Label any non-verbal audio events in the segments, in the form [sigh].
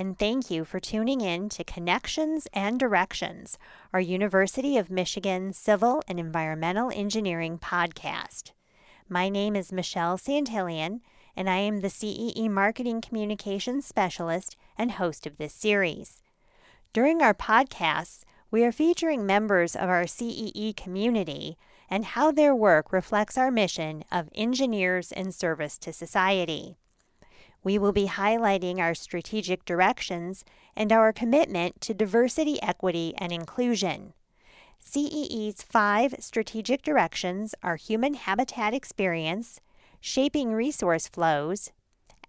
and thank you for tuning in to Connections and Directions, our University of Michigan Civil and Environmental Engineering podcast. My name is Michelle Santillian, and I am the CEE Marketing Communications Specialist and host of this series. During our podcasts, we are featuring members of our CEE community and how their work reflects our mission of engineers in service to society. We will be highlighting our strategic directions and our commitment to diversity, equity, and inclusion. CEE's five strategic directions are human habitat experience, shaping resource flows,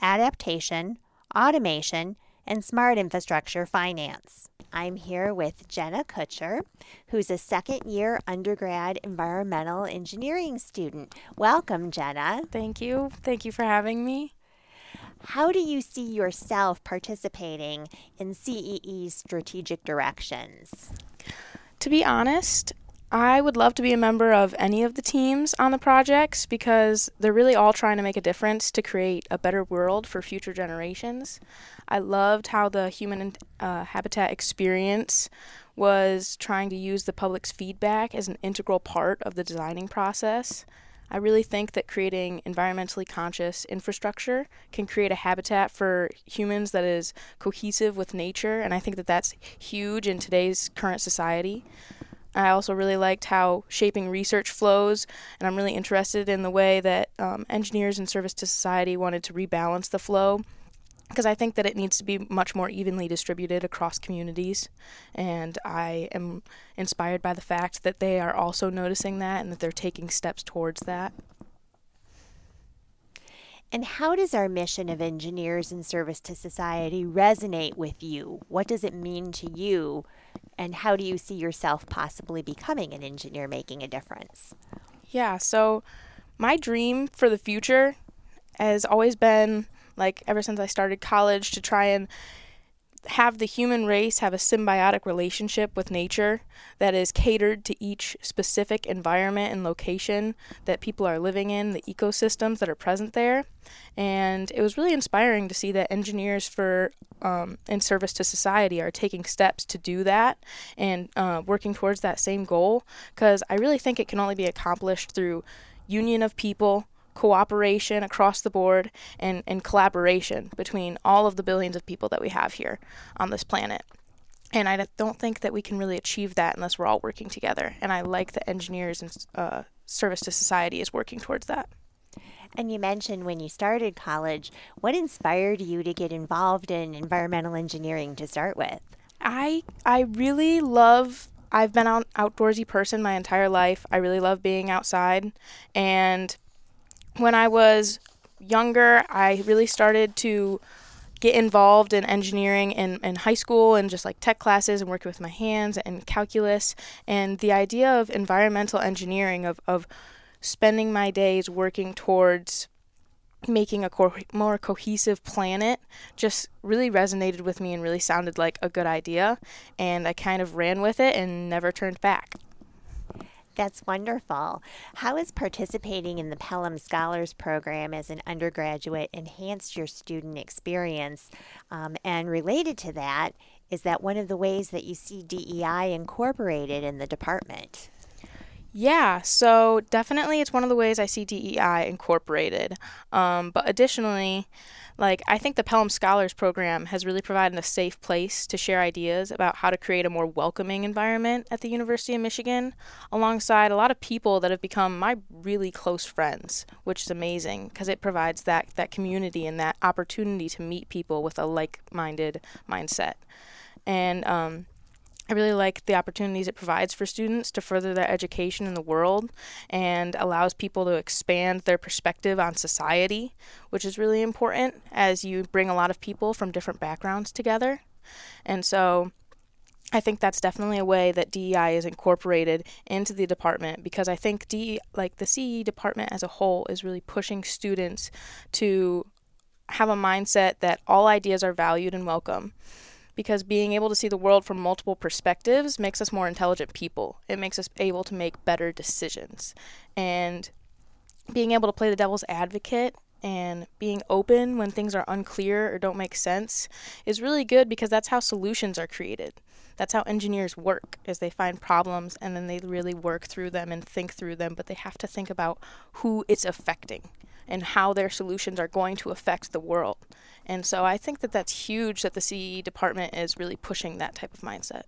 adaptation, automation, and smart infrastructure finance. I'm here with Jenna Kutscher, who's a second year undergrad environmental engineering student. Welcome, Jenna. Thank you. Thank you for having me. How do you see yourself participating in CEE's strategic directions? To be honest, I would love to be a member of any of the teams on the projects because they're really all trying to make a difference to create a better world for future generations. I loved how the human uh, habitat experience was trying to use the public's feedback as an integral part of the designing process. I really think that creating environmentally conscious infrastructure can create a habitat for humans that is cohesive with nature, and I think that that's huge in today's current society. I also really liked how shaping resource flows, and I'm really interested in the way that um, engineers in service to society wanted to rebalance the flow because I think that it needs to be much more evenly distributed across communities. And I am inspired by the fact that they are also noticing that and that they're taking steps towards that. And how does our mission of engineers in service to society resonate with you? What does it mean to you and how do you see yourself possibly becoming an engineer making a difference? Yeah, so my dream for the future has always been like ever since I started college to try and have the human race have a symbiotic relationship with nature that is catered to each specific environment and location that people are living in, the ecosystems that are present there. And it was really inspiring to see that engineers for um, in service to society are taking steps to do that and uh, working towards that same goal because I really think it can only be accomplished through union of people cooperation across the board and, and collaboration between all of the billions of people that we have here on this planet. And I don't think that we can really achieve that unless we're all working together. And I like that engineers and uh, service to society is working towards that. And you mentioned when you started college, what inspired you to get involved in environmental engineering to start with? I I really love I've been an outdoorsy person my entire life. I really love being outside and when I was younger, I really started to get involved in engineering in, in high school and just like tech classes and working with my hands and calculus. And the idea of environmental engineering, of, of spending my days working towards making a co- more cohesive planet just really resonated with me and really sounded like a good idea. And I kind of ran with it and never turned back. That's wonderful. How has participating in the Pelham Scholars Program as an undergraduate enhanced your student experience? Um, and related to that, is that one of the ways that you see DEI incorporated in the department? Yeah, so definitely it's one of the ways I see DEI incorporated. Um, but additionally, like, I think the Pelham Scholars Program has really provided a safe place to share ideas about how to create a more welcoming environment at the University of Michigan, alongside a lot of people that have become my really close friends, which is amazing because it provides that, that community and that opportunity to meet people with a like minded mindset. And um, I really like the opportunities it provides for students to further their education in the world and allows people to expand their perspective on society, which is really important as you bring a lot of people from different backgrounds together. And so I think that's definitely a way that DEI is incorporated into the department because I think DE, like the CE department as a whole is really pushing students to have a mindset that all ideas are valued and welcome because being able to see the world from multiple perspectives makes us more intelligent people. It makes us able to make better decisions. And being able to play the devil's advocate and being open when things are unclear or don't make sense is really good because that's how solutions are created. That's how engineers work is they find problems and then they really work through them and think through them, but they have to think about who it's affecting and how their solutions are going to affect the world. And so I think that that's huge that the CE department is really pushing that type of mindset.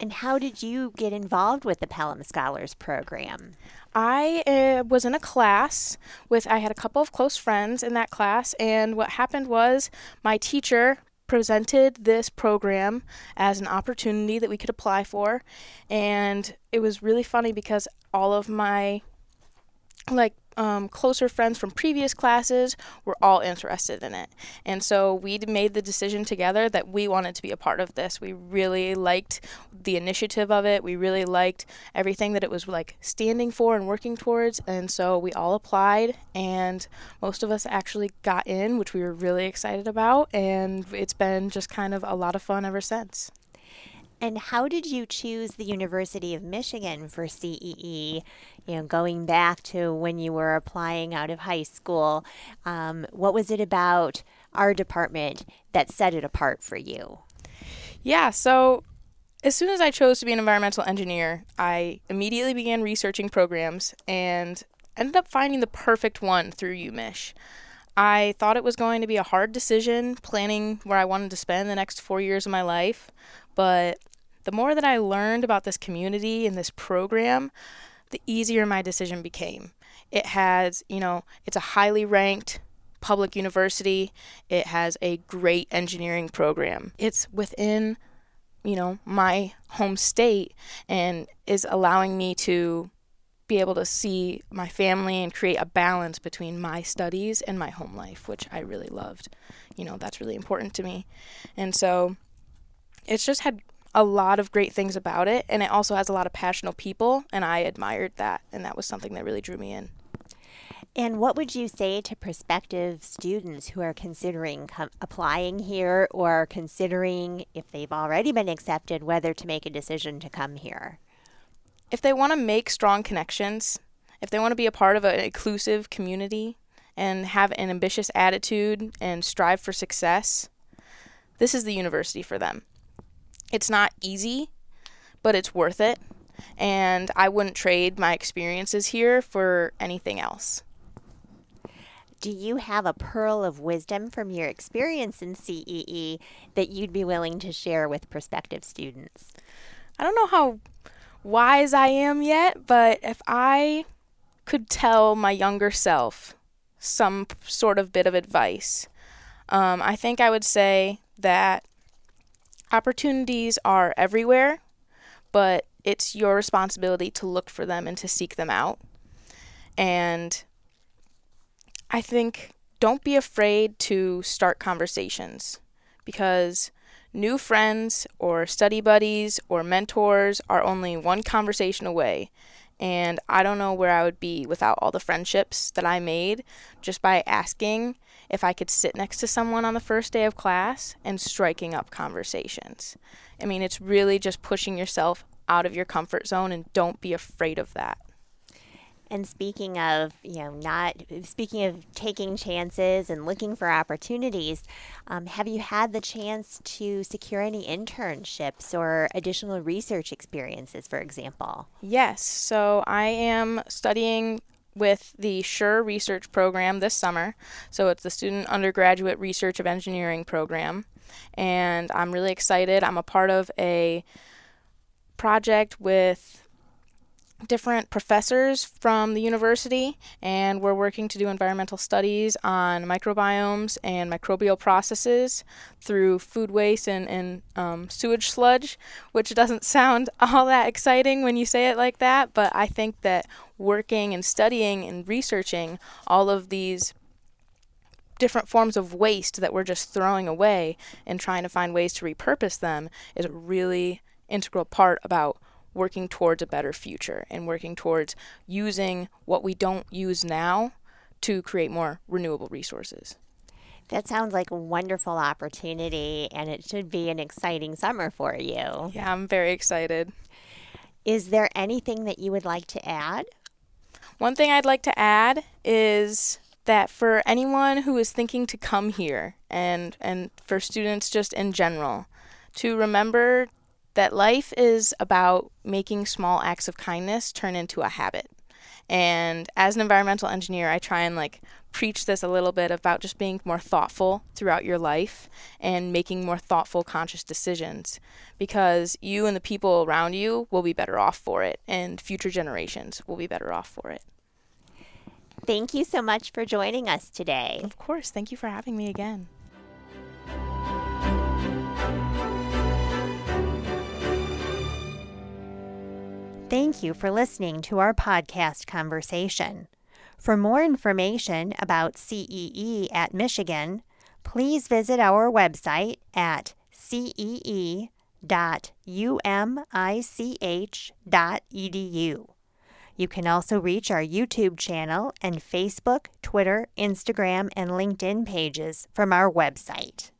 And how did you get involved with the Pelham Scholars Program? I uh, was in a class with, I had a couple of close friends in that class, and what happened was my teacher presented this program as an opportunity that we could apply for, and it was really funny because all of my like um, closer friends from previous classes were all interested in it. And so we made the decision together that we wanted to be a part of this. We really liked the initiative of it. We really liked everything that it was like standing for and working towards. And so we all applied, and most of us actually got in, which we were really excited about. And it's been just kind of a lot of fun ever since. And how did you choose the University of Michigan for CEE? You know, going back to when you were applying out of high school, um, what was it about our department that set it apart for you? Yeah, so as soon as I chose to be an environmental engineer, I immediately began researching programs and ended up finding the perfect one through UMich. I thought it was going to be a hard decision planning where I wanted to spend the next four years of my life, but the more that I learned about this community and this program, the easier my decision became. It has, you know, it's a highly ranked public university. It has a great engineering program. It's within, you know, my home state and is allowing me to be able to see my family and create a balance between my studies and my home life, which I really loved. You know, that's really important to me. And so it's just had a lot of great things about it and it also has a lot of passionate people and I admired that and that was something that really drew me in. And what would you say to prospective students who are considering com- applying here or considering if they've already been accepted whether to make a decision to come here? If they want to make strong connections, if they want to be a part of an inclusive community and have an ambitious attitude and strive for success, this is the university for them. It's not easy, but it's worth it. And I wouldn't trade my experiences here for anything else. Do you have a pearl of wisdom from your experience in CEE that you'd be willing to share with prospective students? I don't know how wise I am yet, but if I could tell my younger self some sort of bit of advice, um, I think I would say that Opportunities are everywhere, but it's your responsibility to look for them and to seek them out. And I think don't be afraid to start conversations because new friends or study buddies or mentors are only one conversation away. And I don't know where I would be without all the friendships that I made just by asking if I could sit next to someone on the first day of class and striking up conversations. I mean, it's really just pushing yourself out of your comfort zone and don't be afraid of that. And speaking of, you know, not speaking of taking chances and looking for opportunities, um, have you had the chance to secure any internships or additional research experiences, for example? Yes. So I am studying with the SURE research program this summer. So it's the Student Undergraduate Research of Engineering program. And I'm really excited. I'm a part of a project with different professors from the university, and we're working to do environmental studies on microbiomes and microbial processes through food waste and, and um, sewage sludge, which doesn't [laughs] sound all that exciting when you say it like that, but I think that working and studying and researching all of these different forms of waste that we're just throwing away and trying to find ways to repurpose them is a really integral part about working towards a better future and working towards using what we don't use now to create more renewable resources. That sounds like a wonderful opportunity, and it should be an exciting summer for you. Yeah, I'm very excited. Is there anything that you would like to add? One thing I'd like to add is that for anyone who is thinking to come here and and for students just in general to remember that life is about making small acts of kindness turn into a habit. And as an environmental engineer, I try and like preach this a little bit about just being more thoughtful throughout your life and making more thoughtful, conscious decisions because you and the people around you will be better off for it, and future generations will be better off for it. Thank you so much for joining us today. Of course. Thank you for having me again. Thank you for listening to our podcast conversation. For more information about CEE at Michigan, please visit our website at cee.umich.edu. You can also reach our YouTube channel and Facebook, Twitter, Instagram, and LinkedIn pages from our website.